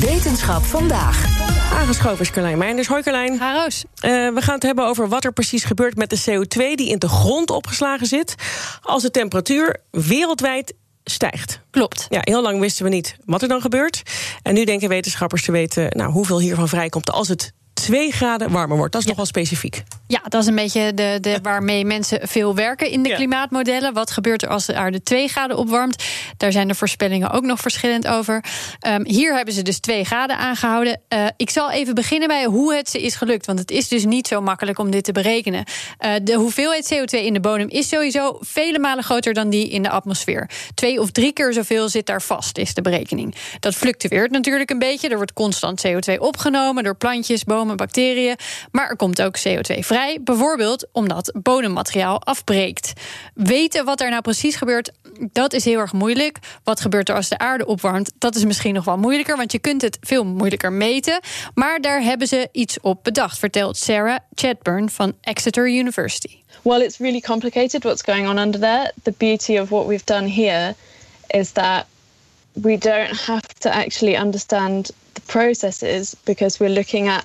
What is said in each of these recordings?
Wetenschap vandaag. Aangeschoven is Carlijn Meinders. Hoi Carlijn. Ha, Roos. Eh, we gaan het hebben over wat er precies gebeurt met de CO2 die in de grond opgeslagen zit. als de temperatuur wereldwijd stijgt. Klopt. Ja, heel lang wisten we niet wat er dan gebeurt. En nu denken wetenschappers te weten nou, hoeveel hiervan vrijkomt als het 2 graden warmer wordt. Dat is nogal specifiek. Ja, dat is een beetje de, de, waarmee mensen veel werken in de klimaatmodellen. Wat gebeurt er als de aarde 2 graden opwarmt? Daar zijn de voorspellingen ook nog verschillend over. Um, hier hebben ze dus 2 graden aangehouden. Uh, ik zal even beginnen bij hoe het ze is gelukt. Want het is dus niet zo makkelijk om dit te berekenen. Uh, de hoeveelheid CO2 in de bodem is sowieso vele malen groter dan die in de atmosfeer. Twee of drie keer zoveel zit daar vast, is de berekening. Dat fluctueert natuurlijk een beetje. Er wordt constant CO2 opgenomen door plantjes, bomen, bacteriën. Maar er komt ook CO2 vrij bijvoorbeeld omdat bodemmateriaal afbreekt. Weten wat er nou precies gebeurt, dat is heel erg moeilijk. Wat gebeurt er als de aarde opwarmt, dat is misschien nog wel moeilijker, want je kunt het veel moeilijker meten. Maar daar hebben ze iets op bedacht, vertelt Sarah Chadburn van Exeter University. Well, it's really complicated what's going on under there. The beauty of what we've done here is that we don't have to actually understand the processes because we're looking at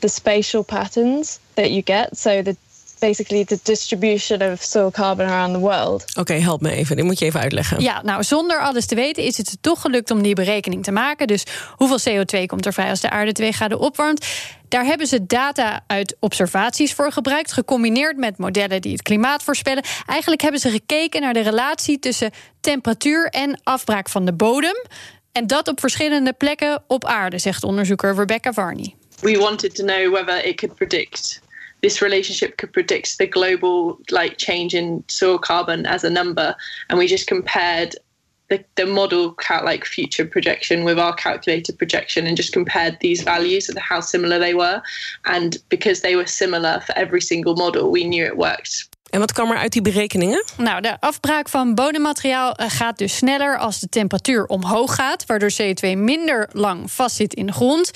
the spatial patterns that you get. So the basically the distribution of soil carbon around the world. Oké, okay, help me even. Dit moet je even uitleggen. Ja, nou, zonder alles te weten is het toch gelukt om die berekening te maken. Dus hoeveel CO2 komt er vrij als de aarde 2 graden opwarmt? Daar hebben ze data uit observaties voor gebruikt, gecombineerd met modellen die het klimaat voorspellen. Eigenlijk hebben ze gekeken naar de relatie tussen temperatuur en afbraak van de bodem. En dat op verschillende plekken op aarde, zegt onderzoeker Rebecca Varney. We wanted to know whether it could predict this relationship could predict the global like change in soil carbon as a number. And we just compared the, the model like future projection with our calculated projection and just compared these values and how similar they were. And because they were similar for every single model we knew it worked En wat kwam er uit die berekeningen? Nou, de afbraak van bodemmateriaal eh, gaat dus sneller als de temperatuur omhoog gaat, waardoor CO2 minder lang vastzit in de grond.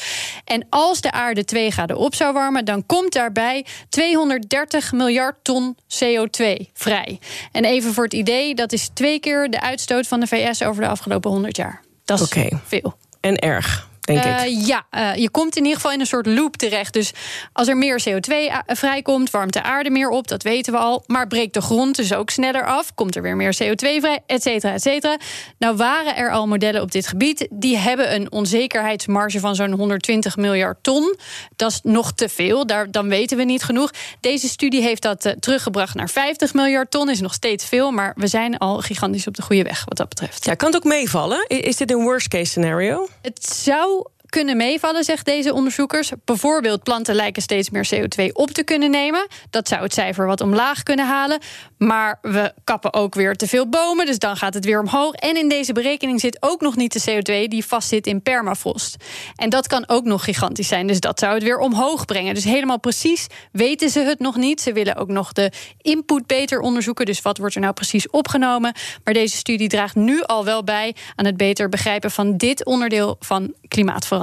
En als de aarde 2 graden op zou warmen, dan komt daarbij 230 miljard ton CO2 vrij. En even voor het idee, dat is twee keer de uitstoot van de VS over de afgelopen 100 jaar. Dat is okay. veel. En erg denk ik. Uh, ja, uh, je komt in ieder geval in een soort loop terecht. Dus als er meer CO2 eh, vrijkomt, warmt de aarde meer op, dat weten we al. Maar breekt de grond dus ook sneller af, komt er weer meer CO2 vrij, et cetera, et cetera. Nou waren er al modellen op dit gebied, die hebben een onzekerheidsmarge van zo'n 120 miljard ton. Dat is nog te veel, daar, dan weten we niet genoeg. Deze studie heeft dat uh, teruggebracht naar 50 miljard ton, is nog steeds veel, maar we zijn al gigantisch op de goede weg wat dat betreft. Ja, kan het ook meevallen? Is dit een worst case scenario? Het zou kunnen meevallen, zegt deze onderzoekers. Bijvoorbeeld, planten lijken steeds meer CO2 op te kunnen nemen. Dat zou het cijfer wat omlaag kunnen halen. Maar we kappen ook weer te veel bomen, dus dan gaat het weer omhoog. En in deze berekening zit ook nog niet de CO2 die vastzit in permafrost. En dat kan ook nog gigantisch zijn, dus dat zou het weer omhoog brengen. Dus helemaal precies weten ze het nog niet. Ze willen ook nog de input beter onderzoeken. Dus wat wordt er nou precies opgenomen? Maar deze studie draagt nu al wel bij aan het beter begrijpen van dit onderdeel van klimaatverandering